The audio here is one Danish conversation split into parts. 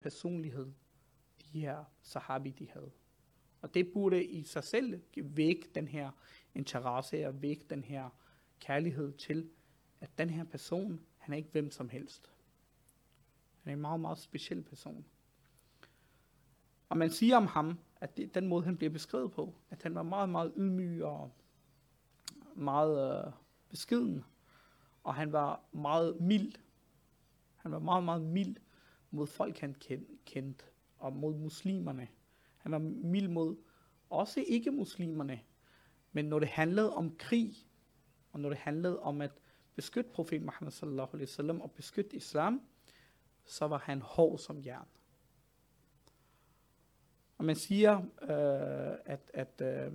personlighed, de her sahabi, de havde. Og det burde i sig selv vække den her interesse og vække den her kærlighed til, at den her person, han er ikke hvem som helst. Han er en meget, meget speciel person. Og man siger om ham, at det, den måde, han bliver beskrevet på, at han var meget, meget ydmyg og meget øh, beskeden, og han var meget mild. Han var meget, meget mild mod folk, han kendte, og mod muslimerne. Han var mild mod også ikke-muslimerne. Men når det handlede om krig, og når det handlede om at beskytte profet Muhammad sallallahu alaihi wasallam og beskytte islam, så var han hård som jern. Og man siger, øh, at, at øh,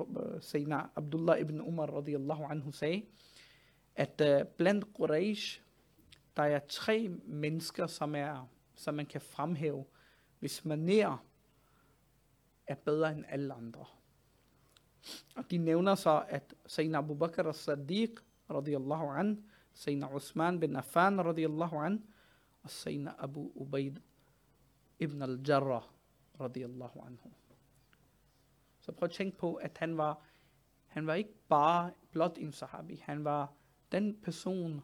øh Sayyidina Abdullah ibn Umar radiyallahu anhu sagde, at øh, blandt Quraysh, der er tre mennesker, som, er, som man kan fremhæve, hvis manerer er bedre end alle andre. Og de nævner så, at Sayyidina Abu Bakr al-Siddiq, radiyallahu an, Sayyidina Usman bin Affan, radiyallahu an, og Sayyidina Abu Ubaid ibn al-Jarrah, radiyallahu anhu. Så prøv at tænke på, at han var, han var ikke bare blot en sahabi. Han var den person,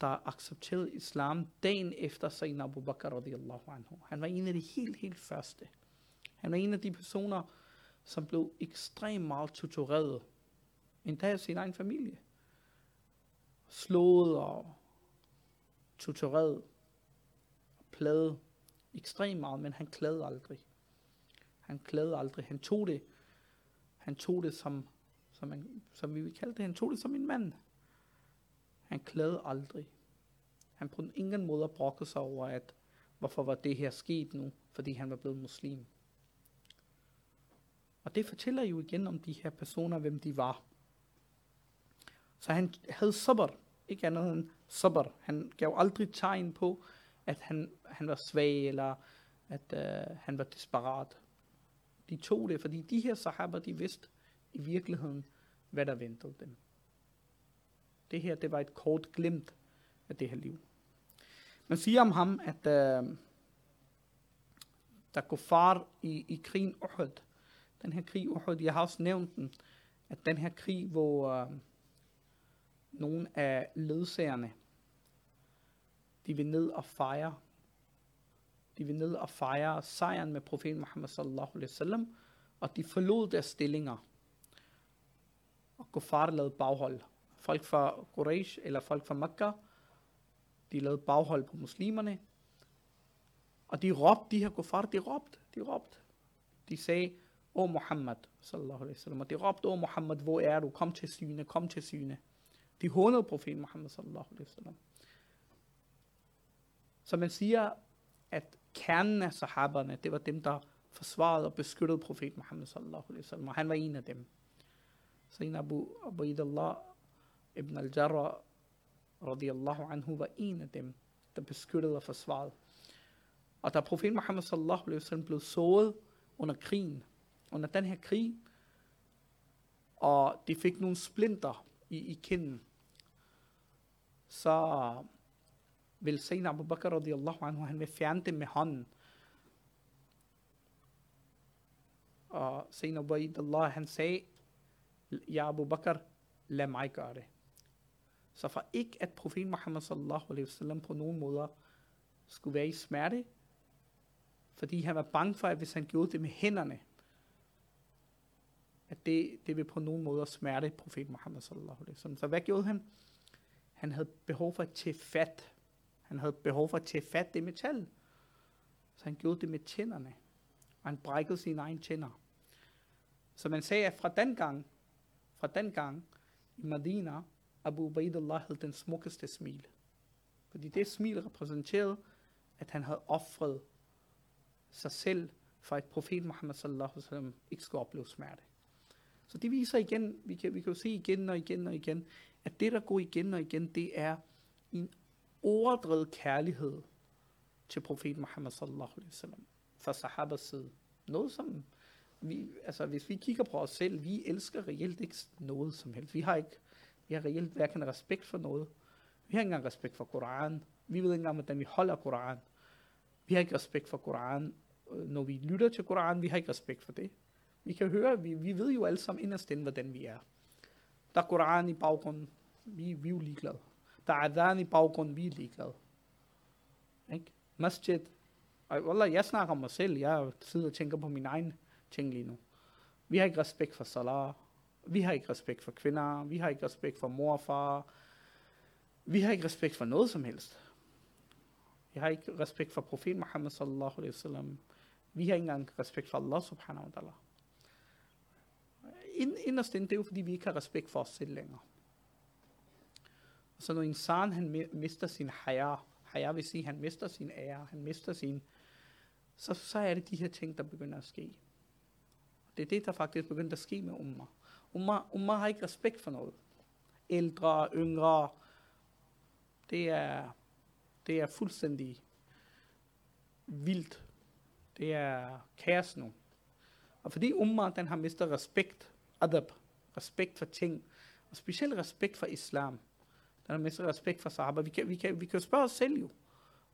der accepterede islam dagen efter Sayyidina Abu Bakr radiyallahu anhu. Han var en af de helt, helt første. Han var en af de personer, som blev ekstremt meget tortureret. Endda af sin egen familie. Slået og tortureret og pladet ekstremt meget, men han klagede aldrig. Han klagede aldrig. Han tog det, han tog det som, som, man, som vi vil kalde det, han tog det som en mand. Han klagede aldrig. Han på ingen måde brokkede sig over, at hvorfor var det her sket nu, fordi han var blevet muslim. Og det fortæller jo igen om de her personer, hvem de var. Så han havde sabr, ikke andet end sabr. Han gav aldrig tegn på, at han, han var svag, eller at øh, han var desperat. De tog det, fordi de her sahaba, de vidste i virkeligheden, hvad der ventede dem. Det her, det var et kort glimt af det her liv. Man siger om ham, at uh, der går far i, i krigen Uhud, den her krig Uhud, jeg har også nævnt den, at den her krig, hvor uh, nogle af ledsagerne, de vil ned og fejre, de vil ned og fejre sejren med profeten Muhammad sallallahu alaihi wasallam, og de forlod deres stillinger. Og Gufar lavede baghold. Folk fra Quraysh eller folk fra Mekka, de lavede baghold på muslimerne. Og de råbte, de her kuffar, de råbte, de råbte. De sagde, O Muhammad, sallallahu alaihi wasallam. Og de råbte, O Muhammad, hvor er du? Kom til syne, kom til syne. De hånede profeten Muhammad, sallallahu alaihi wasallam. Så man siger, at kernen af sahaberne, det var dem, der forsvarede og beskyttede profeten Muhammad, sallallahu alaihi wasallam. Og han var en af dem. Så en Abu, Abu Idallah ibn al-Jarrah, radiyallahu anhu, var en af dem, der beskyttede og forsvarede. Og da profeten Muhammad sallallahu alaihi wasallam blev såret under krigen, under den her krig, og de fik nogle splinter i, i kinden, så vil Sayyidina Abu Bakr radiyallahu anhu, han vil fjerne dem med hånden. Og Sayyidina Abu Allah, han sagde, Ja Abu Bakr, lad mig gøre det. Så for ikke at profeten Muhammad sallallahu alaihi wasallam på nogen måder skulle være i smerte, fordi han var bange for, at hvis han gjorde det med hænderne, at det, det vil på nogen måde smerte profeten Muhammad sallallahu alaihi wasallam. Så hvad gjorde han? Han havde behov for at tage fat. Han havde behov for at tage fat det metal. Så han gjorde det med tænderne. Og han brækkede sine egne tænder. Så man sagde, at fra den gang, fra den gang i Medina, Abu Ubaidullah havde den smukkeste smil. Fordi det smil repræsenterede, at han havde offret sig selv for at profet Muhammad sallallahu alaihi wasallam ikke skulle opleve smerte. Så det viser igen, vi kan, vi kan jo se igen og igen og igen, at det, der går igen og igen, det er en overdrevet kærlighed til profet Muhammad sallallahu alaihi wasallam fra sahabas side. Noget som, vi, altså hvis vi kigger på os selv, vi elsker reelt ikke noget som helst. Vi har ikke, vi har reelt hverken respekt for noget. Vi har ikke engang respekt for Koran. Vi ved ikke engang, hvordan vi holder Koran. Vi har ikke respekt for Koran, øh, når vi lytter til Koran. Vi har ikke respekt for det. Vi kan høre, vi, vi ved jo alle sammen inderst inde, hvordan vi er. Der er Koran i baggrunden. Vi, vi er jo ligeglade. Der er adhan i baggrunden. Vi er ligeglade. Ikke? Masjid. Og wallah, jeg snakker om mig selv. Jeg sidder og tænker på min egen ting lige nu. Vi har ikke respekt for salah. Vi har ikke respekt for kvinder. Vi har ikke respekt for mor og far. Vi har ikke respekt for noget som helst. Vi har ikke respekt for profet Muhammad sallallahu alaihi wasallam. Vi har ikke engang respekt for Allah subhanahu wa ta'ala. Inderst inde, det er jo fordi, vi ikke har respekt for os selv længere. Så når insan han mister sin haya, haya vil sige, han mister sin ære, han mister sin, så, så er det de her ting, der begynder at ske. Det er det, der faktisk begynder at ske med umma. Umma, umma har ikke respekt for noget. Ældre, yngre, det er, det er fuldstændig vildt. Det er kaos nu. Og fordi umma, den har mistet respekt, adab, respekt for ting, og specielt respekt for islam, den har mistet respekt for sahaba. Vi kan, vi kan, vi kan spørge os selv jo,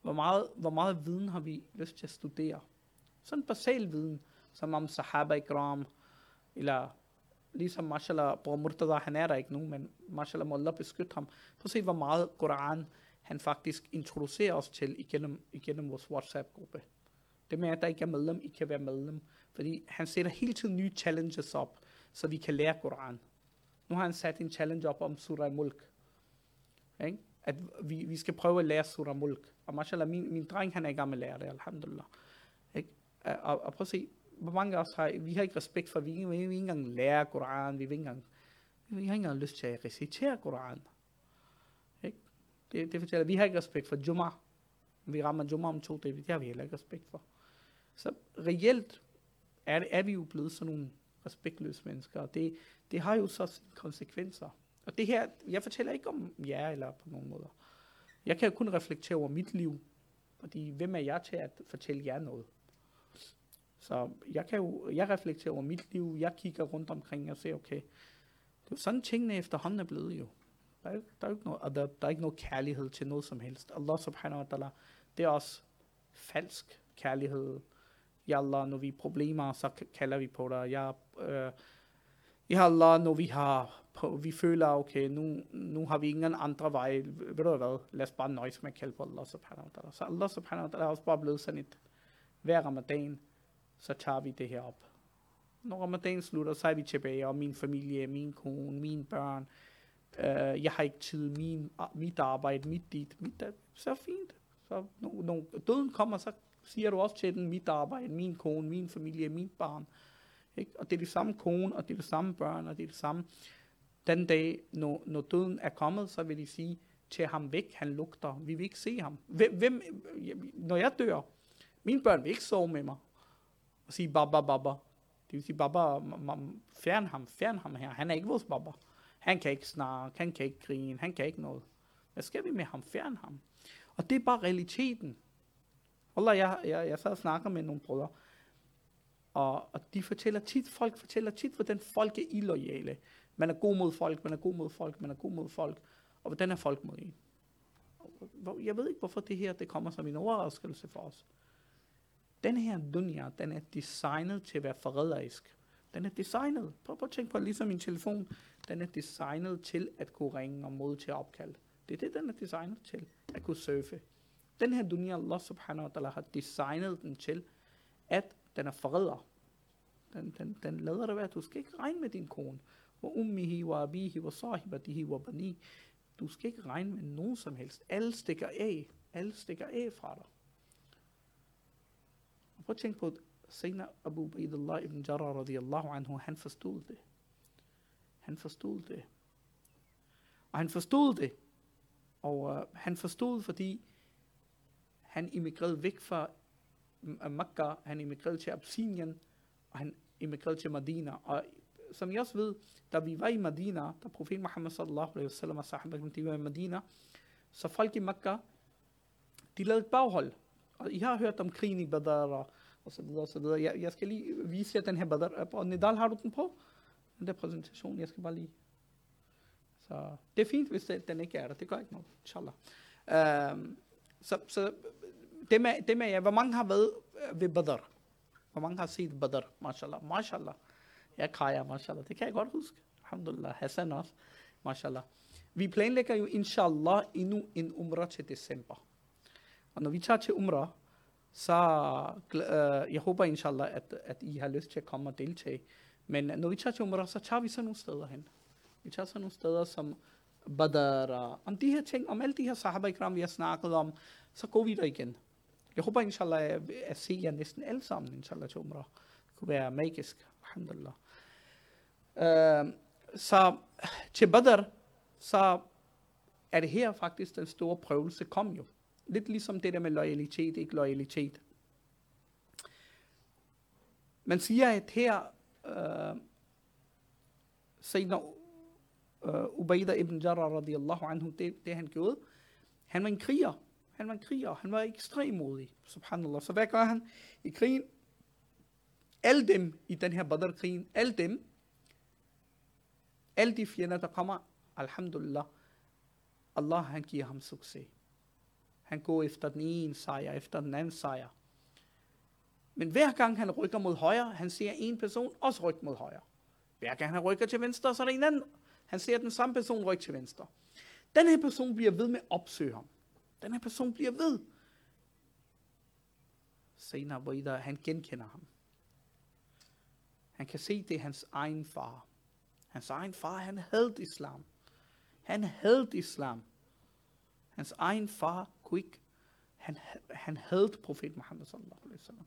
hvor meget, hvor meget viden har vi lyst til at studere? Sådan basal viden, som om sahaba ikram, eller ligesom mashallah, Bror Murtada, han er der ikke nu, men mashallah, må Allah beskytte ham. Prøv at se, hvor meget Koran han faktisk introducerer os til igennem, igennem vores WhatsApp-gruppe. Det med, at der ikke er medlem, I kan være medlem. Fordi han sætter hele tiden nye challenges op, så vi kan lære Koran. Nu har han sat en challenge op om Surah Mulk. Ikke? At vi, vi skal prøve at lære Surah Mulk. Og mashallah, min, min dreng, han er i gang med at lære det, alhamdulillah. Ikke? Og, og prøv at se, hvor mange af os har, vi har ikke respekt for, vi, vi, vi ikke engang lære Koran, vi, vil ikke engang, vi har ikke engang lyst til at recitere Koran. Ikke? Det, det fortæller, vi har ikke respekt for Jumma. Vi rammer Jumma om to dage, det har vi heller ikke respekt for. Så reelt er, er vi jo blevet sådan nogle respektløse mennesker, og det, det har jo så konsekvenser. Og det her, jeg fortæller ikke om jer eller på nogen måder. Jeg kan jo kun reflektere over mit liv, fordi hvem er jeg til at fortælle jer noget? Så jeg kan jo, jeg reflekterer over mit liv, jeg kigger rundt omkring og ser, okay, det er jo sådan tingene efterhånden er blevet jo. Der er, der er ikke noget, der, der er ikke noget kærlighed til noget som helst. Allah subhanahu wa ta'ala, det er også falsk kærlighed. Ja Allah, når vi er problemer, så kalder vi på dig. Ja, øh, ja Allah, når vi har vi føler, okay, nu, nu har vi ingen andre vej. Ved du hvad? Lad os bare nøjes med at kalde på Allah subhanahu wa ta'ala. Så Allah subhanahu wa ta'ala er også bare blevet sådan et, hver ramadan, så tager vi det her op. Når ramadan slutter, så er vi tilbage, og min familie, min kone, mine børn, øh, jeg har ikke tid, min, mit arbejde, mit dit, mit dat, så fint. Så når, når døden kommer, så siger du også til den, mit arbejde, min kone, min familie, min barn. Ikke? Og det er det samme kone, og det er det samme børn, og det er det samme. Den dag, når, når døden er kommet, så vil de sige, til ham væk, han lugter. Vi vil ikke se ham. Hvem, når jeg dør, mine børn vil ikke sove med mig og sige baba, baba. Det vil sige, baba, fjern ham, fjern ham her. Han er ikke vores baba. Han kan ikke snakke, han kan ikke grine, han kan ikke noget. Hvad skal vi med ham? Fjern ham. Og det er bare realiteten. Allah, jeg, jeg, jeg sad og snakker med nogle brødre, og, og de fortæller tit, folk fortæller tit, hvordan folk er illoyale. Man er god mod folk, man er god mod folk, man er god mod folk. Og hvordan er folk mod en? Jeg ved ikke, hvorfor det her det kommer som en overraskelse for os. Den her dunja, den er designet til at være forræderisk. Den er designet. Prøv, prøv at tænke på, ligesom min telefon, den er designet til at kunne ringe og mod til opkald. Det er det, den er designet til, at kunne surfe. Den her dunia, Allah subhanahu wa ta'ala har designet den til, at den er forræder. Den, den, den lader dig være, du skal ikke regne med din kone. Wa ummihi wa abihi wa sahibatihi wa bani. Du skal ikke regne med nogen som helst. Alle stikker af. Alle stikker af fra dig. Prøv at tænke på, Sayyidina Abu Baidullah ibn Jarrah radiyallahu anhu, han forstod det. Han forstod det. Og han forstod det. Og uh, han forstod, fordi han emigrerede væk fra Mekka, han emigrerede til Absinien, og han emigrerede til Medina. Og øh, som jeg også ved, da vi var i Medina, da profeten Muhammad sallallahu alaihi wasallam og sahabah, de var i Medina, så folk i Mekka, de lavede et baghold. Og I har hørt om krigen i Badr og, og så videre og så videre. Jeg, jeg skal lige vise jer den her Badr app, og Nidal har du den på? Den der præsentation, jeg skal bare lige... Så det er fint, hvis det, den ikke er der. Det gør ikke noget, inshallah. Um, så, så det med, det med, jer, hvor mange har været øh, ved Badr? Hvor mange har set Badr? Mashallah. Mashallah. Jeg kajer, mashallah. Det kan jeg godt huske. Alhamdulillah. Hassan også. Mashallah. Vi planlægger jo inshallah endnu en umrah til december. Og når vi tager til umrah, så øh, jeg håber inshallah, at, at I har lyst til at komme og deltage. Men når vi tager til umrah, så tager vi så nogle steder hen. Vi tager så nogle steder som Badr, om de her ting, om alle de her sahaba ikram, vi har snakket om, så går vi der igen. Jeg håber inshallah at, at se jer næsten alle sammen, inshallah til umrah. Det kunne være magisk, alhamdulillah. Øh, så til Badr, så er det her faktisk den store prøvelse kom jo. Lidt ligesom det der med loyalitet, ikke loyalitet. Man siger, at her, øh, Sayyidina øh, Ubaida ibn Jarrah radiyallahu anhu, det, det han gjorde, han var en kriger. Han var en kriger. Han var ekstremt modig, subhanallah. Så hvad gør han i krigen? Alle dem i den her Badr-krigen, alle dem, alle de fjender, der kommer, alhamdulillah, Allah han giver ham succes. Han går efter den ene sejr, efter den anden sejr. Men hver gang han rykker mod højre, han ser en person også rykke mod højre. Hver gang han rykker til venstre, så er der en anden. Han ser den samme person rykke til venstre. Den her person bliver ved med at opsøge ham. Den her person bliver ved. Senere, hvor der, han genkender ham. Han kan se, det er hans egen far. Hans egen far, han havde islam. Han havde islam. Hans egen far kunne ikke, han, han havde profet Muhammad sallallahu alaihi wasallam.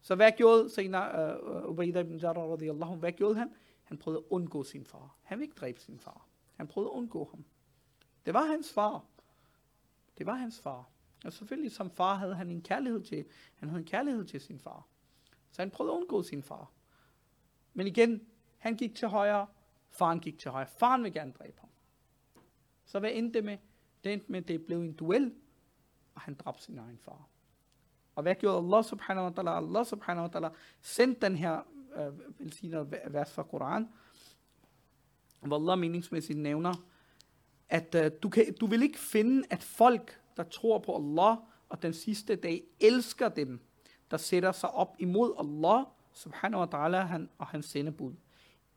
Så hvad gjorde Sayyidina øh, øh, uh, Ubaidah ibn Jarrah radiyallahu hvad gjorde han? Han prøvede at undgå sin far. Han ville ikke dræbe sin far. Han prøvede at undgå ham. Det var hans far. Det var hans far. Og selvfølgelig som far havde han en kærlighed til, han havde en kærlighed til sin far. Så han prøvede at undgå sin far. Men igen, han gik til højre, faren gik til højre. Faren vil gerne dræbe ham. Så hvad endte det med? Det endte med, at det blev en duel, og han dræbte sin egen far. Og hvad gjorde Allah subhanahu wa ta'ala? Allah subhanahu wa ta'ala sendte den her øh, velsignede vers fra Koran, hvor Allah meningsmæssigt nævner, at øh, du, kan, du vil ikke finde, at folk, der tror på Allah, og den sidste dag elsker dem, der sætter sig op imod Allah, subhanahu wa ta'ala, han, og hans sendebud.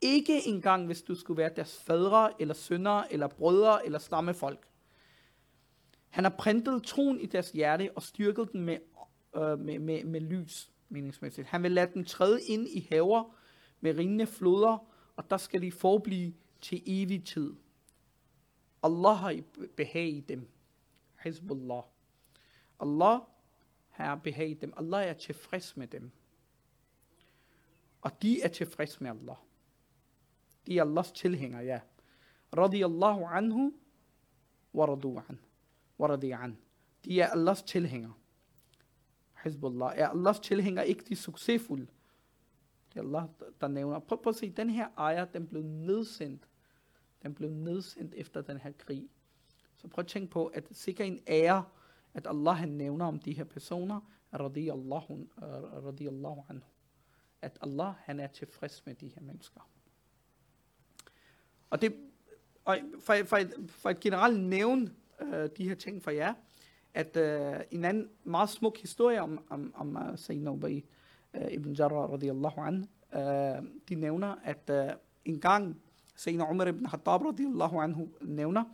Ikke engang, hvis du skulle være deres fædre, eller sønner, eller brødre, eller stammefolk. Han har printet troen i deres hjerte og styrket den med, øh, med, med, med lys, meningsmæssigt. Han vil lade dem træde ind i haver med rindende floder, og der skal de forblive til evig tid. Allah har behag i dem. Hezbollah. Allah har behag i dem. Allah er tilfreds med dem. Og de er tilfreds med Allah. De er Allahs tilhængere, ja. Radiallahu anhu, wa radu an. Wa radi an. De er Allahs tilhængere. Hezbollah. Er Allahs tilhængere ikke de succesfulde? Det er Allah, der nævner. Prøv, prøv at se, den her ejer, den blev nedsendt. Den blev nedsendt efter den her krig. Så prøv at tænke på, at sikkert en ære, at Allah han nævner om de her personer, radiallahu, øh, uh, radiyallahu anhu. At Allah han er tilfreds med de her mennesker. Og det, og for, for, et, for et generelt nævn øh, de her ting for jer, at øh, en anden meget smuk historie om, om, om uh, Sayyidina Ubay uh, ibn Jarrah radiyallahu an, uh, de nævner, at uh, en gang Sayyidina Umar ibn Khattab radiyallahu anhu nævner,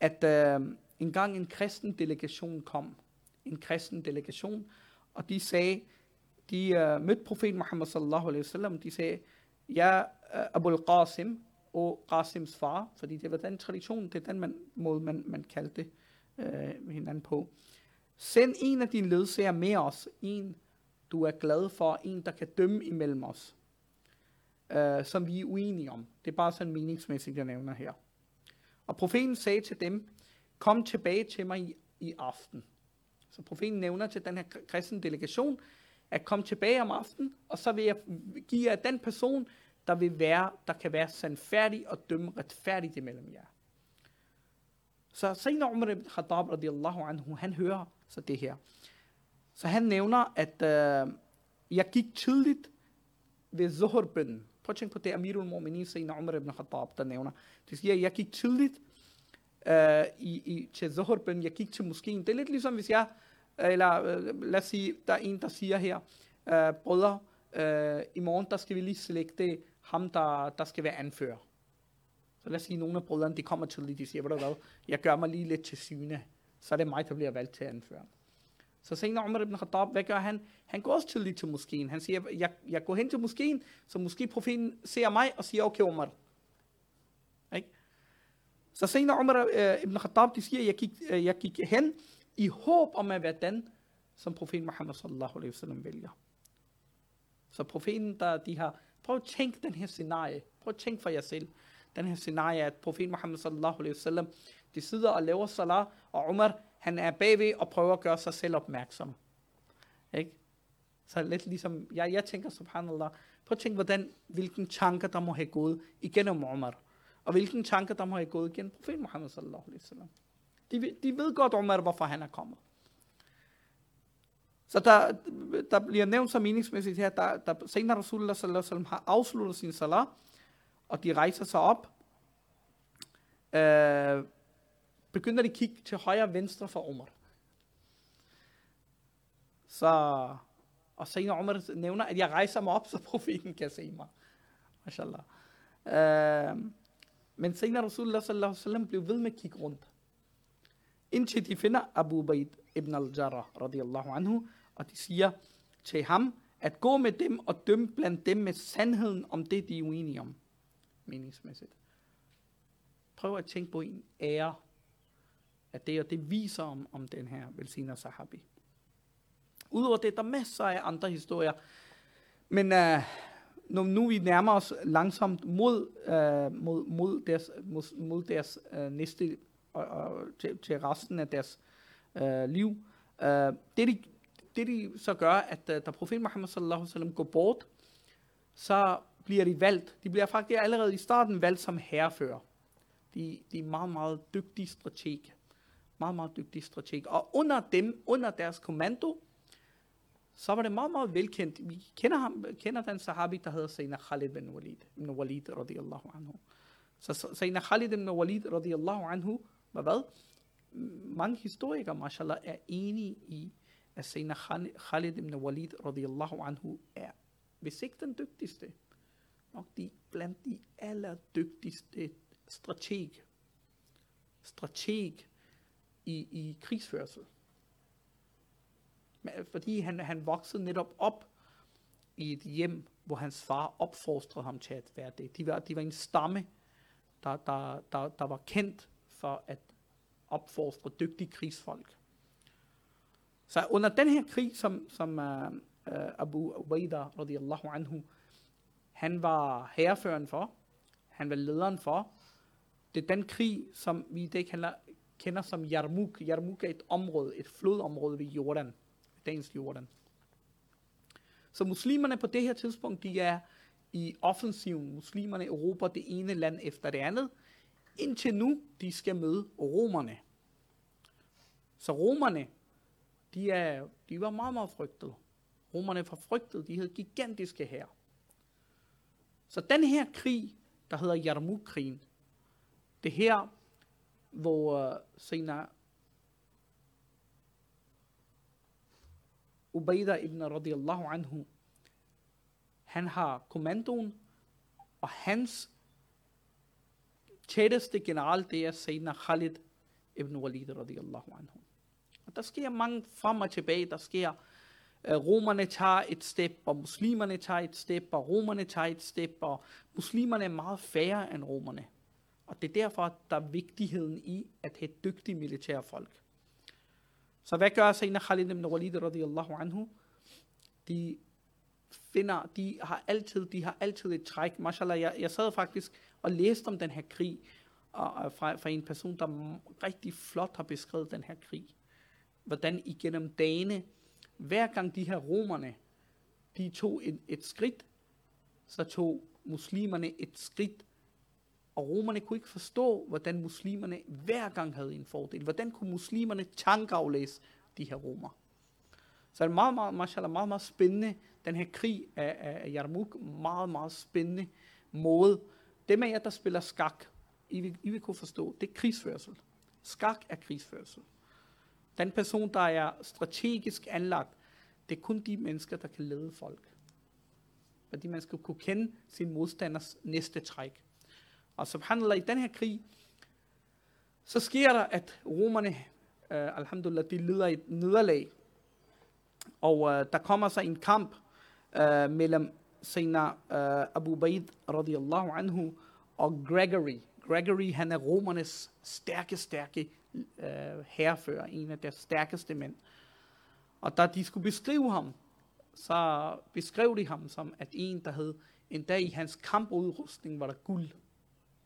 at uh, en gang en kristen delegation kom, en kristen delegation, og de sagde, de uh, mødte profet Muhammad sallallahu alaihi wasallam, de sagde, ja, uh, Abu al-Qasim, og Qasims far, fordi det var den tradition, det er den man, måde, man, man kaldte det øh, hinanden på. Send en af dine ledsager med os, en du er glad for, en der kan dømme imellem os, øh, som vi er uenige om. Det er bare sådan meningsmæssigt, jeg nævner her. Og profeten sagde til dem, kom tilbage til mig i, i aften. Så profeten nævner til den her kristne delegation, at komme tilbage om aftenen, og så vil jeg give jer den person, der vil være, der kan være sandfærdig og dømme retfærdigt imellem jer. Så Sayyidina Umar ibn Khattab radiyallahu anhu, han hører så det her. Så han nævner, at øh, jeg gik tidligt ved Zuhurbøn. Prøv at tænke på det, Amirul Mu'minin, Sayyidina Umar ibn Khattab, der nævner. Det siger, at jeg gik tidligt øh, i, i, til Zuhurbøn, jeg gik til moskeen. Det er lidt ligesom, hvis jeg øh, eller øh, lad os sige, der er en, der siger her, øh, brødre, øh, i morgen, der skal vi lige slægte ham, der, der skal være anfører. Så lad os sige, at nogle af brødrene, de kommer til de siger, ved du hvad, jeg gør mig lige lidt til syne, så er det mig, der bliver valgt til anfører. Så senere Umar ibn Khattab, hvad gør han? Han går også tidligt til moskeen. Han siger, jeg, jeg går hen til moskeen, så måske profeten ser mig og siger, okay Umar. Ikke? Så senere Umar øh, ibn Khattab, de siger, jeg gik, øh, jeg gik hen i håb om at være den, som profeten Muhammad sallallahu alaihi wasallam vælger. Så profeten, der de har, prøv at tænke den her scenarie. Prøv at tænke for jer selv. Den her scenarie, at profeten Muhammad sallallahu alaihi wasallam, de sidder og laver salat, og Umar, han er bagved og prøver at gøre sig selv opmærksom. Ikke? Så lidt ligesom, jeg, jeg tænker subhanallah, prøv at tænke, hvordan, hvilken tanker, der må have gået igennem Umar. Og hvilken tanker, der må have gået igennem profeten Muhammad sallallahu alaihi wasallam. De, de ved godt, Umar, hvorfor han er kommet. Så der, der bliver nævnt så meningsmæssigt her, der, der senere Rasulullah sallallahu alaihi har afsluttet sin salat, og de rejser sig op, øh, begynder de at kigge til højre og venstre for Umar. Så, og senere Umar nævner, at jeg rejser mig op, så profeten kan se mig. Mashallah. Øh, men senere Rasulullah sallallahu alaihi blev ved med at kigge rundt. Indtil de finder Abu Ubaid ibn al-Jarrah radiyallahu anhu, og de siger til ham, at gå med dem og dømme blandt dem med sandheden om det, de er uenige om. Meningsmæssigt. Prøv at tænke på en ære, at det og det viser om, om den her velsigner sahabi. Udover det, der er masser af andre historier, men øh, uh, når nu vi nærmer os langsomt mod, uh, mod, mod deres, mod, mod deres uh, næste, og, og til, til resten af deres øh, liv, Øh, det, de, det de så gør, at øh, da profeten Muhammad sallallahu alaihi wasallam går bort, så bliver de valgt. De bliver faktisk allerede i starten valgt som herrefører. De, de er meget, meget dygtige strateger. Meget, meget dygtige strateger. Og under dem, under deres kommando, så var det meget, meget velkendt. Vi kender, ham, kender den sahabi, der hedder Sayyidina Khalid bin Walid, ibn Walid radiyallahu anhu. Så Sayyidina Khalid ibn Walid radiyallahu anhu var hvad? Mange historikere, mashallah, er enige i, at Sayyidina Khalid ibn Walid radiyallahu anhu er, hvis ikke den dygtigste, nok de, blandt de allerdygtigste strateg, strateg i, i krigsførsel. Fordi han, han voksede netop op i et hjem, hvor hans far opfostrede ham til at være det. De var, de var en stamme, der, der, der, der var kendt for at opfostre dygtige krigsfolk. Så under den her krig, som, som uh, uh, Abu Ubaidah radiallahu anhu, han var herreføren for, han var lederen for, det er den krig, som vi i dag kender, kender som Yarmouk. Yarmouk er et område, et flodområde ved Jordan, dagens Jordan. Så muslimerne på det her tidspunkt, de er i offensiven. Muslimerne i Europa, det ene land efter det andet. Indtil nu, de skal møde romerne. Så romerne, de, er, de var meget, meget frygtede. Romerne var frygtede, de havde gigantiske her. Så den her krig, der hedder Yarmouk-krigen, det her, hvor øh, senere Ubaidah ibn radiyallahu anhu, han har kommandoen, og hans tætteste general, det er Sayyidina Khalid ibn Walid radiyallahu anhu. Og der sker mange frem og tilbage, der sker øh, romerne tager et step, og muslimerne tager et step, og romerne tager et step, og muslimerne er meget færre end romerne. Og det er derfor, der er vigtigheden i at have dygtige militære folk. Så hvad gør Sayyidina Khalid ibn Walid radiyallahu anhu? De finder, de har altid, de har altid et træk. Mashallah, jeg, jeg sad faktisk og læste om den her krig, og, og fra, fra en person, der rigtig flot har beskrevet den her krig. Hvordan igennem dagene, hver gang de her romerne, de tog et, et skridt, så tog muslimerne et skridt og romerne kunne ikke forstå, hvordan muslimerne hver gang havde en fordel. Hvordan kunne muslimerne tankaflæse de her romer? Så det er meget, meget, mashallah, meget, meget spændende, den her krig af, af Yarmouk, meget, meget spændende måde. Dem af jer, der spiller skak, I vil, I vil kunne forstå, det er krigsførsel. Skak er krigsførsel. Den person, der er strategisk anlagt, det er kun de mennesker, der kan lede folk. Fordi man skal kunne kende sin modstanders næste træk. Og subhanallah, i den her krig, så sker der, at romerne, uh, alhamdulillah, de lider et nederlag. Og uh, der kommer så en kamp uh, mellem Sina uh, Abu Baid radiyallahu anhu og Gregory. Gregory, han er romernes stærke, stærke uh, herrefører, en af deres stærkeste mænd. Og da de skulle beskrive ham, så beskrev de ham som, at en, der hed, en dag i hans kampudrustning var der guld.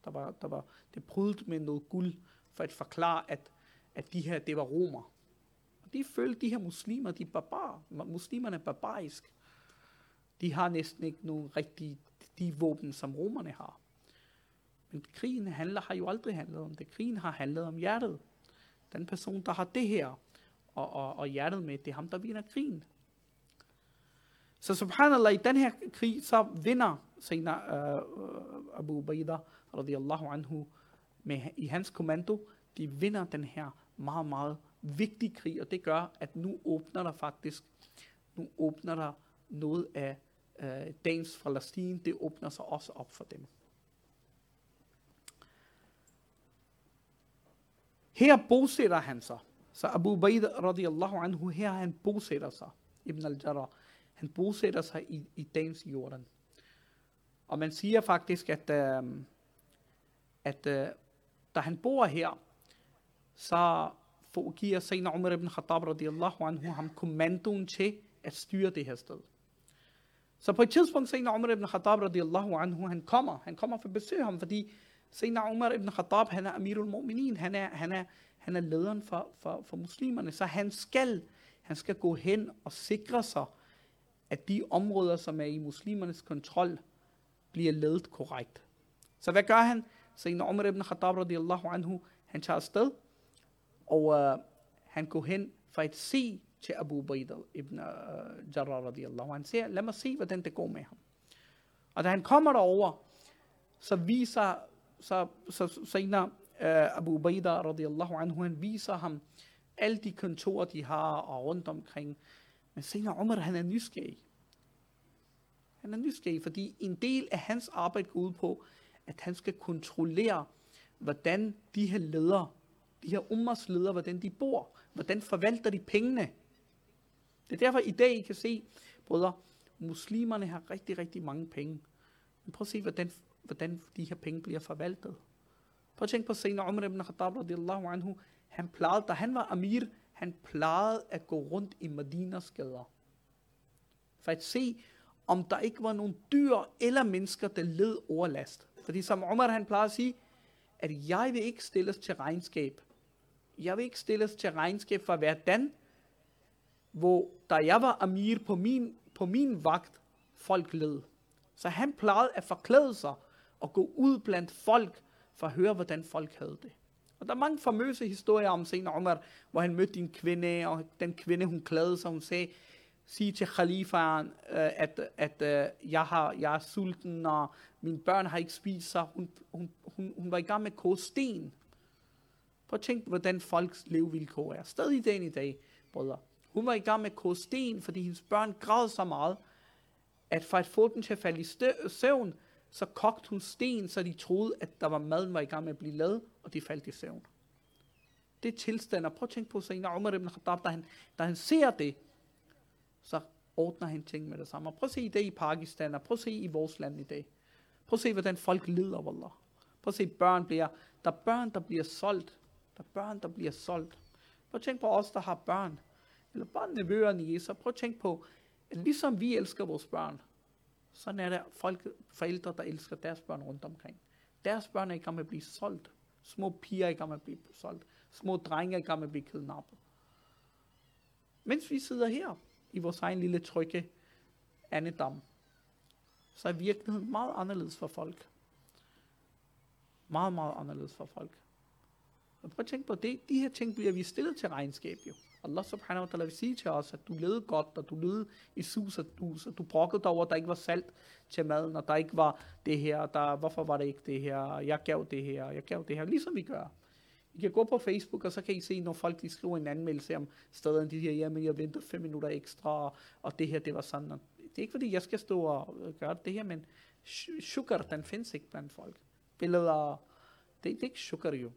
Der var, der var det prydet med noget guld, for at forklare, at, at de her, det var romer. Og de følte, de her muslimer, de er barbar. Muslimerne er barbarisk. De har næsten ikke nogen rigtige de våben, som romerne har. Men krigen handler, har jo aldrig handlet om det. Krigen har handlet om hjertet. Den person, der har det her, og, og, og hjertet med, det er ham, der vinder krigen. Så subhanallah, i den her krig, så vinder Sina uh, øh, øh, Abu Ubaidah, radiyallahu anhu, med, i hans kommando, de vinder den her meget, meget vigtige krig, og det gør, at nu åbner der faktisk, nu åbner der noget af Øh, uh, dagens Palæstin, det åbner sig også op for dem. Her bosætter han sig. Så Abu Baid radiallahu anhu, her han bosætter sig. Ibn al-Jarrah. Han bosætter sig i, i dagens jorden. Og man siger faktisk, at, øh, at øh, da han bor her, så giver Sayyidina Umar ibn Khattab radiallahu anhu ham kommandoen til at styre det her sted. Så på et tidspunkt Sayyidina Umar ibn Khattab radiyallahu anhu, han kommer, han kommer for at besøge ham, fordi Sayyidina Umar ibn Khattab, han er Amirul Mu'minin, han er, han er, han er lederen for, for, for muslimerne, så han skal, han skal gå hen og sikre sig, at de områder, som er i muslimernes kontrol, bliver ledet korrekt. Så hvad gør han? Sayyidina Umar ibn Khattab radiyallahu anhu, han tager afsted, og øh, han går hen for at se til Abu Baida ibn uh, Jarrah radiyallahu anhu. Han siger, lad mig se, hvordan det går med ham. Og da han kommer derover, så viser, så, så senere uh, Abu Baida radiyallahu anhu, han viser ham alle de kontorer, de har og rundt omkring. Men senere Umar, han er nysgerrig. Han er nysgerrig, fordi en del af hans arbejde går ud på, at han skal kontrollere, hvordan de her ledere, de her ummers ledere, hvordan de bor, hvordan forvalter de pengene. Det er derfor i dag, I kan se, brødre, muslimerne har rigtig, rigtig mange penge. Men prøv at se, hvordan, hvordan de her penge bliver forvaltet. Prøv at tænke på Sayyidina Umar ibn Khattab radiyallahu anhu, han plejede, da han var amir, han plejede at gå rundt i Madinas gader. For at se, om der ikke var nogen dyr eller mennesker, der led overlast. Fordi som Umar han plejede at sige, at jeg vil ikke stilles til regnskab. Jeg vil ikke stilles til regnskab for hvordan, hvor da jeg var amir på min, på min vagt, folk led. Så han plejede at forklæde sig og gå ud blandt folk for at høre, hvordan folk havde det. Og der er mange famøse historier om Sen Omar, hvor han mødte en kvinde, og den kvinde, hun klædede sig, hun sagde, sige til khalifaen, øh, at, at øh, jeg, har, jeg er sulten, og mine børn har ikke spist, så hun, hun, hun, hun var i gang med at koge sten. Prøv at tænke, hvordan folks levevilkår er. Stadig i i dag, brødre. Hun var i gang med at koge sten, fordi hendes børn græd så meget, at for at få dem til at falde i søvn, så kogte hun sten, så de troede, at der var maden var i gang med at blive lavet, og de faldt i søvn. Det er tilstander. Prøv at tænke på senere, Umar ibn Khattab, da han, da han ser det, så ordner han ting med det samme. prøv at se det i Pakistan, og prøv at se i vores land i dag. Prøv at se, hvordan folk lider, wallah. Prøv at se, børn bliver, der er børn, der bliver solgt. Der er børn, der bliver solgt. Prøv at tænke på os, der har børn. Eller bare nevøerne i Jesus. Prøv at tænke på, at ligesom vi elsker vores børn, sådan er der folk, forældre, der elsker deres børn rundt omkring. Deres børn er i gang med at blive solgt. Små piger er i gang med at blive solgt. Små drenge er i gang med at blive kidnappet. Mens vi sidder her, i vores egen lille trygge andedam, så er virkeligheden meget anderledes for folk. Meget, meget anderledes for folk. Og prøv at tænke på, det, de her ting bliver vi stillet til regnskab jo. Allah subhanahu wa ta'ala vil sige til os, at du levede godt, og du levede i sus og dus, og du brokkede dig over, at der ikke var salt til maden, og der ikke var det her, der, hvorfor var det ikke det her, jeg gav det her, jeg gav det her, ligesom vi gør. I kan gå på Facebook, og så kan I se, når folk de skriver en anmeldelse om stedet, de siger, jamen jeg venter fem minutter ekstra, og det her, det var sådan. Og det er ikke fordi, jeg skal stå og gøre det her, men sugar, den findes ikke blandt folk. Billeder, det, det er ikke sugar jo.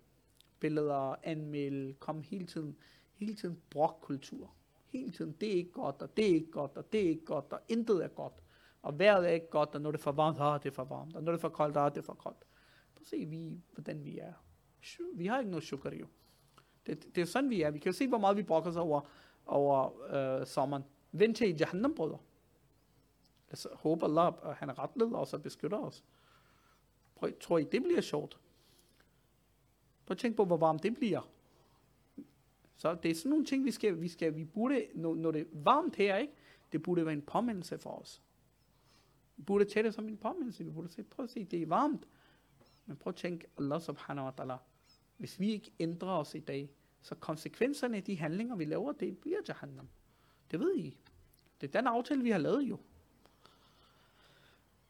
Billeder, anmeld, kom hele tiden, hele tiden brokkultur. Hele tiden, det er ikke godt, og det er ikke godt, og det er ikke godt, og intet er godt. Og vejret er ikke godt, og når det er for varmt, ah, det er for varmt. Og når det er for koldt, ah, det er for koldt. Prøv at se, vi, hvordan vi er. Vi har ikke noget sukker jo. Det, det er sådan, vi er. Vi kan jo se, hvor meget vi brokker os over, over øh, sommeren. Vent til i Jahannam, brødre. Jeg håber Allah, at han retleder os og beskytter os. Prøv, tror I, det bliver sjovt? Prøv at tænke på, hvor varmt det bliver. Så det er sådan nogle ting, vi skal, vi skal, vi burde, når, når det er varmt her, ikke? det burde være en påmindelse for os. Vi burde tage det som en påmindelse. Vi burde sige, prøv at se, det er varmt. Men prøv at tænke, Allah subhanahu wa ta'ala, hvis vi ikke ændrer os i dag, så konsekvenserne af de handlinger, vi laver, det bliver jahannam. Det ved I. Det er den aftale, vi har lavet jo.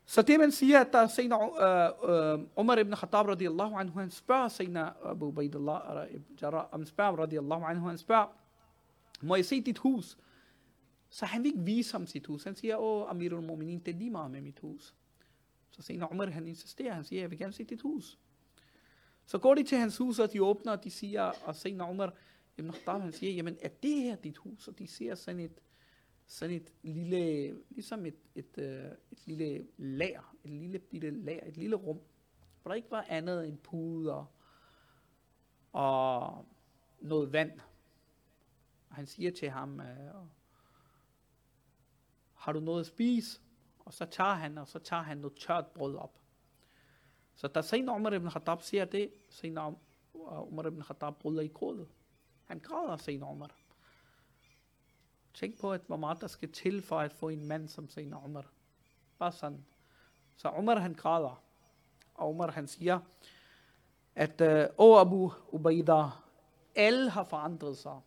ستي من سياتا سيدنا آه، آه، عمر ابن الخطاب رضي الله عنه عن سبا سيدنا أبو بيد الله آه، جراء ام سبا رضي الله عنه عن سبا ما يسيت تهوس. صحيح في سم سي تهوس. ان أو أمير المؤمنين تدي ما امي تهوس. سيدنا عمر هن انسستي ان سي بكم سي تهوس سكوري تي هنسوس تي أوبنا تي سيا سيدنا عمر ابن الخطاب هن سي يمن اتيه تي تهوس. تي سي سنت sådan et lille, ligesom et, et, et, et lille lager, et lille bitte lager, et lille rum, hvor der ikke var andet end puder og noget vand. Og han siger til ham, øh, har du noget at spise? Og så tager han, og så tager han noget tørt brød op. Så da Sayyidina Umar ibn Khattab siger det, Sayyidina Umar ibn Khattab bryder i grådet. Han græder Sayyidina Umar. Tænk på, at hvor meget der skal til for at få en mand som Sayyidina Umar. Bare sådan. Så Umar han græder. Og Umar han siger, at øh, Åh Abu Ubaidah, alle har forandret sig.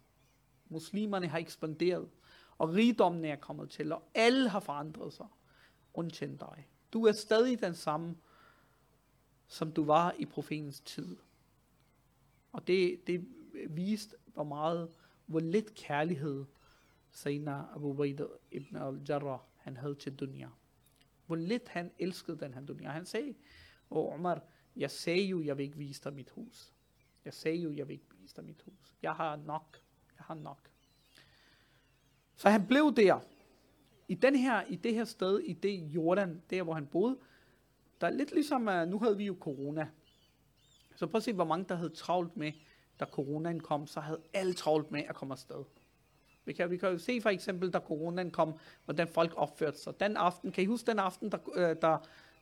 Muslimerne har ekspanderet, og rigdommen er kommet til, og alle har forandret sig, undtagen dig. Du er stadig den samme, som du var i profetens tid. Og det, det viste, hvor meget, hvor lidt kærlighed Sayyidina Abu Bakr ibn al-Jarrah, han havde til dunya. Hvor lidt han elskede den her dunya. Han sagde, og Omar, jeg sagde jo, jeg vil ikke vise dig mit hus. Jeg sagde jo, jeg vil ikke vise dig mit hus. Jeg har nok. Jeg har nok. Så han blev der. I, den her, I det her sted, i det Jordan, der hvor han boede, der er lidt ligesom, uh, nu havde vi jo corona. Så prøv at se, hvor mange der havde travlt med, da coronaen kom, så havde alle travlt med at komme afsted. Vi kan, vi kan jo se for eksempel, da coronaen kom, hvordan folk opførte sig. Den aften, kan I huske den aften, der, øh, der,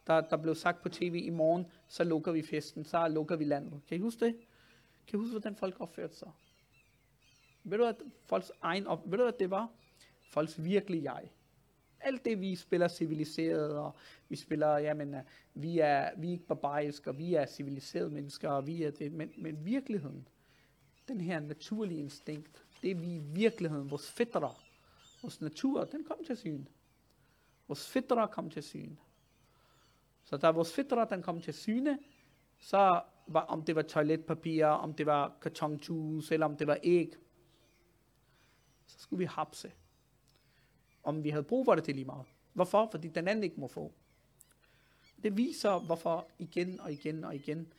der, der blev sagt på tv i morgen, så lukker vi festen, så lukker vi landet. Kan I huske det? Kan I huske, hvordan folk opførte sig? Ved du, at folks egen op, ved du, hvad det var? Folks virkelig jeg. Alt det, vi spiller civiliseret, og vi spiller, jamen, øh, vi er, vi er ikke barbariske, og vi er civiliserede mennesker, og vi er det, men, men virkeligheden, den her naturlige instinkt, det er vi i virkeligheden, vores fætter, vores natur, den kom til syn. Vores fætter kom til syn. Så da vores fætter, den kom til syne, så var, om det var toiletpapir, om det var kartonjuice, eller om det var æg, så skulle vi hapse. Om vi havde brug for det til lige meget. Hvorfor? Fordi den anden ikke må få. Det viser, hvorfor igen og igen og igen,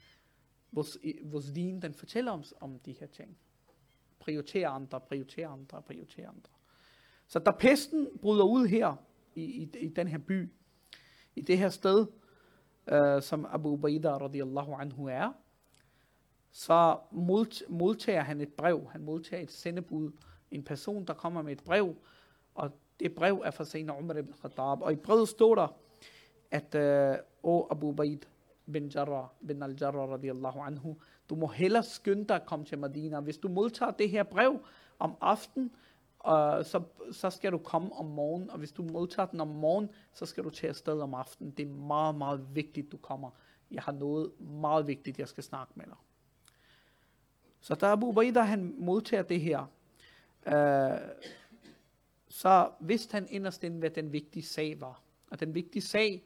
vores, vores din, den fortæller om, om de her ting prioritere andre, prioritere andre, prioritere andre. Så da pesten bryder ud her, i, i, i den her by, i det her sted, øh, som Abu Ubaidah radiallahu anhu er, så modtager han et brev, han modtager et sendebud, en person, der kommer med et brev, og det brev er fra Sayyidina Umar ibn Khattab, og i brevet står der, at øh, O Abu Ubaid bin Jarrah, bin al-Jarrah radiallahu anhu, du må hellere skynde dig at komme til Medina. Hvis du modtager det her brev om aften, øh, så, så skal du komme om morgenen, og hvis du modtager den om morgenen, så skal du tage afsted om aftenen. Det er meget, meget vigtigt, du kommer. Jeg har noget meget vigtigt, jeg skal snakke med dig. Så da Abu Ubaidah, han modtager det her, øh, så vidste han inderst inden, hvad den vigtige sag var. Og den vigtige sag,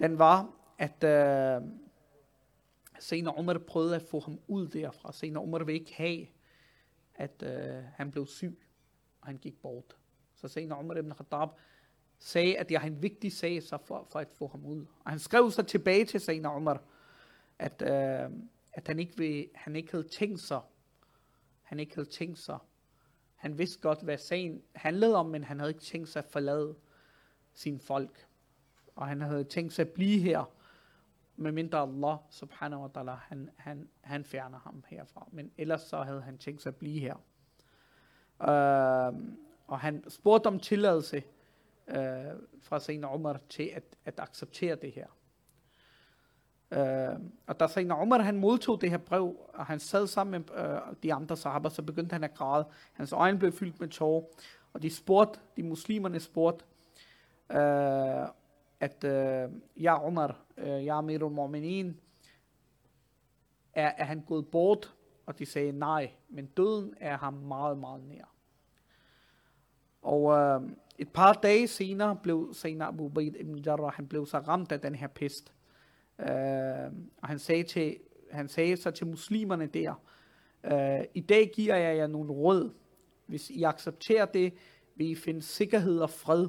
den var, at øh, Senere Umar prøvede at få ham ud derfra. Senere Umar vil ikke have, at øh, han blev syg, og han gik bort. Så senere Umar ibn Khattab sagde, at jeg har en vigtig sag så for, for at få ham ud. Og han skrev så tilbage til senere Umar, at, øh, at han, ikke vil, han ikke havde tænkt sig, han ikke havde tænkt sig, han vidste godt, hvad sagen handlede om, men han havde ikke tænkt sig at forlade sin folk. Og han havde tænkt sig at blive her, medmindre Allah subhanahu wa ta'ala, han, han, han fjerner ham herfra. Men ellers så havde han tænkt sig at blive her. Uh, og han spurgte om tilladelse uh, fra Sayyidina Umar til at, at acceptere det her. Uh, og da Sayyidina Umar han modtog det her brev, og han sad sammen med uh, de andre sahaba, så begyndte han at græde. Hans øjne blev fyldt med tårer. Og de spurgte, de muslimerne spurgte, uh, at øh, ja Umar, øh, ja Amir al-Mu'minin, er, er han gået bort? Og de sagde nej, men døden er ham meget, meget nær. Og øh, et par dage senere blev Sayyidina Abu Baid ibn Jarrah, han blev så ramt af den her pest. Øh, og han sagde, til, han sagde så til muslimerne der, øh, i dag giver jeg jer nogle råd. Hvis I accepterer det, vil I finde sikkerhed og fred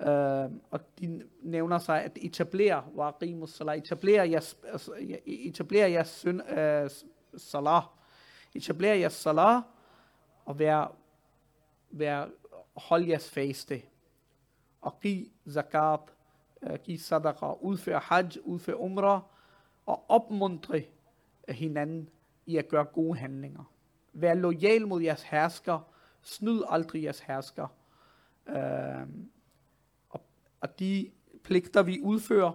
Uh, og de nævner sig at etablere waqimus salah, etablere jeres, altså, etablere jeres søn, uh, salah, etablere jeres salah, og være, være, hold jeres faste, og giv zakat, uh, giv sadaqa, udføre hajj, udføre umrah, og opmuntre hinanden i at gøre gode handlinger. Vær lojal mod jeres hersker, snyd aldrig jeres hersker. Uh, og de pligter, vi udfører,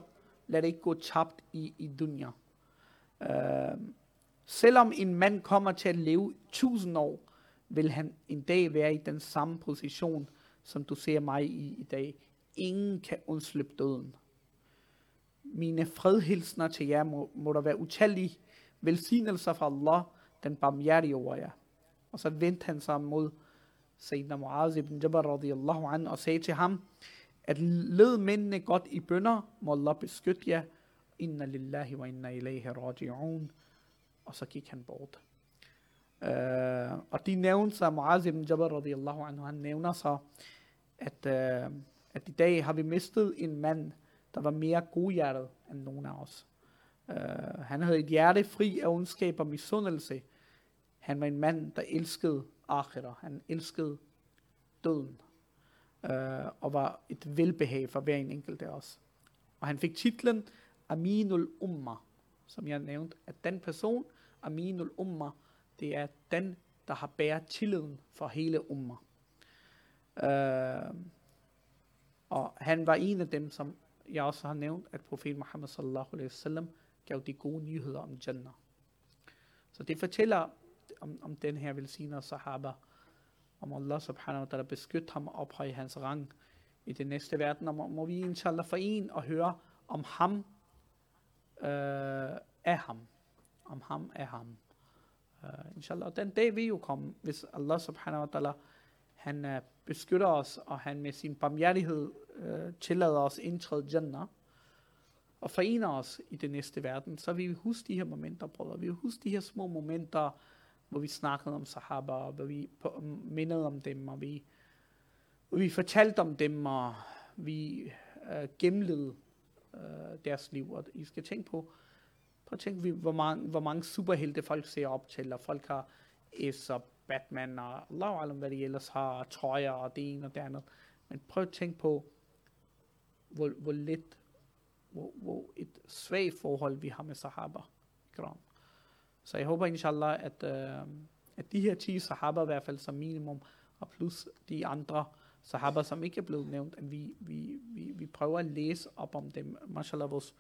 lad det ikke gå tabt i, i dunya. Uh, selvom en mand kommer til at leve tusind år, vil han en dag være i den samme position, som du ser mig i i dag. Ingen kan undslippe døden. Mine fredhilsner til jer må, må der være utallige velsignelser fra Allah, den barmhjertige over jer. Og så vendte han sig mod Sayyidina Muaz ibn Jabal radiyallahu anhu og sagde til ham, at led mændene godt i bønder, må Allah beskytte jer. Inna lillahi wa inna ilayhi raji'un. Og så gik han bort. Uh, og de nævner sig, Muaz ibn Jabal radiyallahu anhu, han nævner så, at, uh, at i dag har vi mistet en mand, der var mere godhjertet end nogen af os. Uh, han havde et hjerte fri af ondskab og misundelse. Han var en mand, der elskede akhira. Han elskede døden øh, og var et velbehag for hver en enkelt af os. Og han fik titlen Aminul Umma, som jeg nævnte, at den person, Aminul Umma, det er den, der har bæret tilliden for hele Umma. Øh, og han var en af dem, som jeg også har nævnt, at profet Muhammad sallallahu alaihi wasallam gav de gode nyheder om Jannah. Så det fortæller om, om den her velsignede sahaba, om Allah subhanahu wa ta'ala beskytte ham og ophøje hans rang i den næste verden. Og må, må vi inshallah for en og høre om ham øh, af ham. Om ham af ham. Uh, inshallah. Og den dag vil jo komme, hvis Allah subhanahu wa ta'ala han uh, beskytter os, og han med sin barmhjertighed uh, tillader os indtræde Jannah, og forener os i den næste verden, så vil vi huske de her momenter, brødre. Vi vil huske de her små momenter, hvor vi snakkede om sahaba, og hvor vi mindede om dem, og vi, og vi fortalte om dem, og vi øh, gennemlede øh, deres liv. Og I skal tænke på, prøv at tænke, hvor mange, hvor mange superhelte folk ser op til, og folk har S og Batman, og Allah alam, hvad de ellers har, trøjer og det ene og det andet. Men prøv at tænke på, hvor, hvor lidt, hvor, hvor et svagt forhold vi har med sahaba. Kram. Så jeg håber inshallah, at, øh, at de her 10 sahaba i hvert fald som minimum, og plus de andre sahaba, som ikke er blevet nævnt, at vi, vi, vi, vi prøver at læse op om dem. Mashallah, vores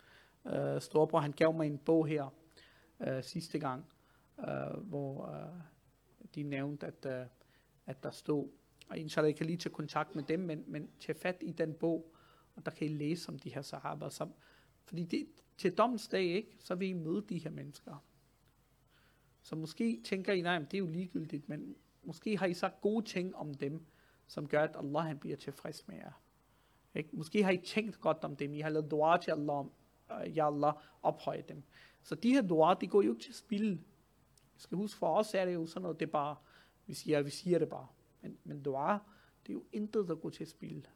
øh, storebror, han gav mig en bog her øh, sidste gang, øh, hvor øh, de nævnte, at, øh, at der stod, og inshallah, jeg kan lige tage kontakt med dem, men, men tage fat i den bog, og der kan I læse om de her sahaba. Som, fordi det, til domsdag, ikke, så vil I møde de her mennesker. Så måske tænker I, nej, det er jo ligegyldigt, men måske har I sagt gode ting om dem, som gør, at Allah han bliver tilfreds med jer. Ikke? Måske har I tænkt godt om dem, I har lavet dua til Allah om, øh, ja Allah, ophøje dem. Så de her dua, de går jo ikke til spil. Jeg skal huske, for os er det jo sådan noget, det er bare, vi siger, vi siger det bare. Men, men dua, det er jo intet, der går til spil.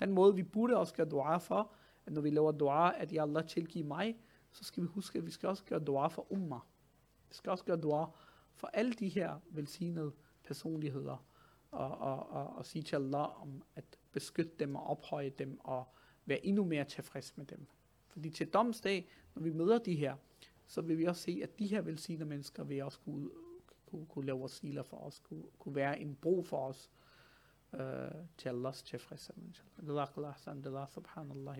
Den måde, vi burde også gøre dua for, at når vi laver dua, at ja Allah tilgiver mig, så skal vi huske, at vi skal også gøre dua for umma. Skal også gøre dua for alle de her velsignede personligheder, og, og, og, og sige til Allah om at beskytte dem og ophøje dem, og være endnu mere tilfreds med dem. Fordi til domsdag, når vi møder de her, så vil vi også se, at de her velsignede mennesker vil også kunne, kunne, kunne lave siler for os, kunne, kunne være en bro for os øh, til Allahs tilfredshed. Jazakallah, subhanallah.